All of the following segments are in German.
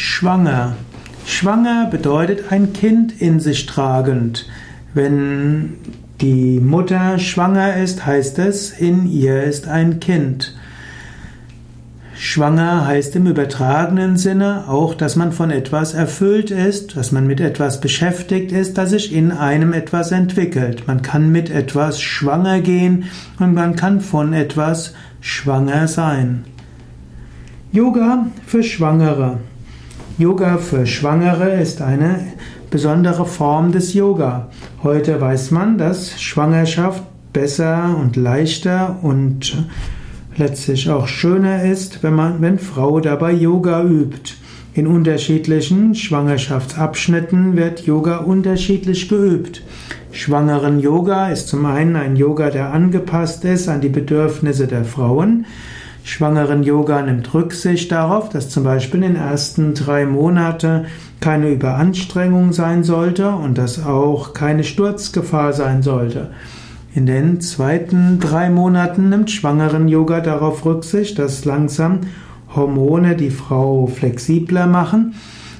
Schwanger. Schwanger bedeutet ein Kind in sich tragend. Wenn die Mutter schwanger ist, heißt es, in ihr ist ein Kind. Schwanger heißt im übertragenen Sinne auch, dass man von etwas erfüllt ist, dass man mit etwas beschäftigt ist, dass sich in einem etwas entwickelt. Man kann mit etwas schwanger gehen und man kann von etwas schwanger sein. Yoga für Schwangere. Yoga für Schwangere ist eine besondere Form des Yoga. Heute weiß man, dass Schwangerschaft besser und leichter und letztlich auch schöner ist, wenn man, wenn Frau dabei Yoga übt. In unterschiedlichen Schwangerschaftsabschnitten wird Yoga unterschiedlich geübt. Schwangeren Yoga ist zum einen ein Yoga, der angepasst ist an die Bedürfnisse der Frauen. Schwangeren Yoga nimmt Rücksicht darauf, dass zum Beispiel in den ersten drei Monate keine Überanstrengung sein sollte und dass auch keine Sturzgefahr sein sollte. In den zweiten drei Monaten nimmt Schwangeren Yoga darauf Rücksicht, dass langsam Hormone die Frau flexibler machen.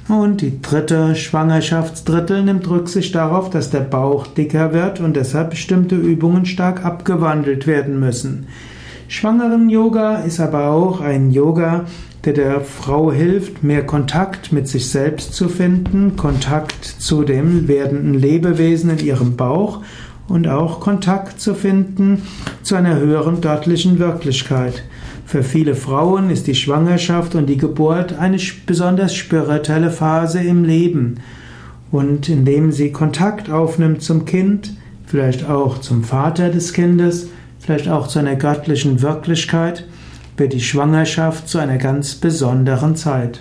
Und die dritte Schwangerschaftsdrittel nimmt Rücksicht darauf, dass der Bauch dicker wird und deshalb bestimmte Übungen stark abgewandelt werden müssen. Schwangeren-Yoga ist aber auch ein Yoga, der der Frau hilft, mehr Kontakt mit sich selbst zu finden, Kontakt zu dem werdenden Lebewesen in ihrem Bauch und auch Kontakt zu finden zu einer höheren göttlichen Wirklichkeit. Für viele Frauen ist die Schwangerschaft und die Geburt eine besonders spirituelle Phase im Leben. Und indem sie Kontakt aufnimmt zum Kind, vielleicht auch zum Vater des Kindes, vielleicht auch zu einer göttlichen Wirklichkeit, wird die Schwangerschaft zu einer ganz besonderen Zeit.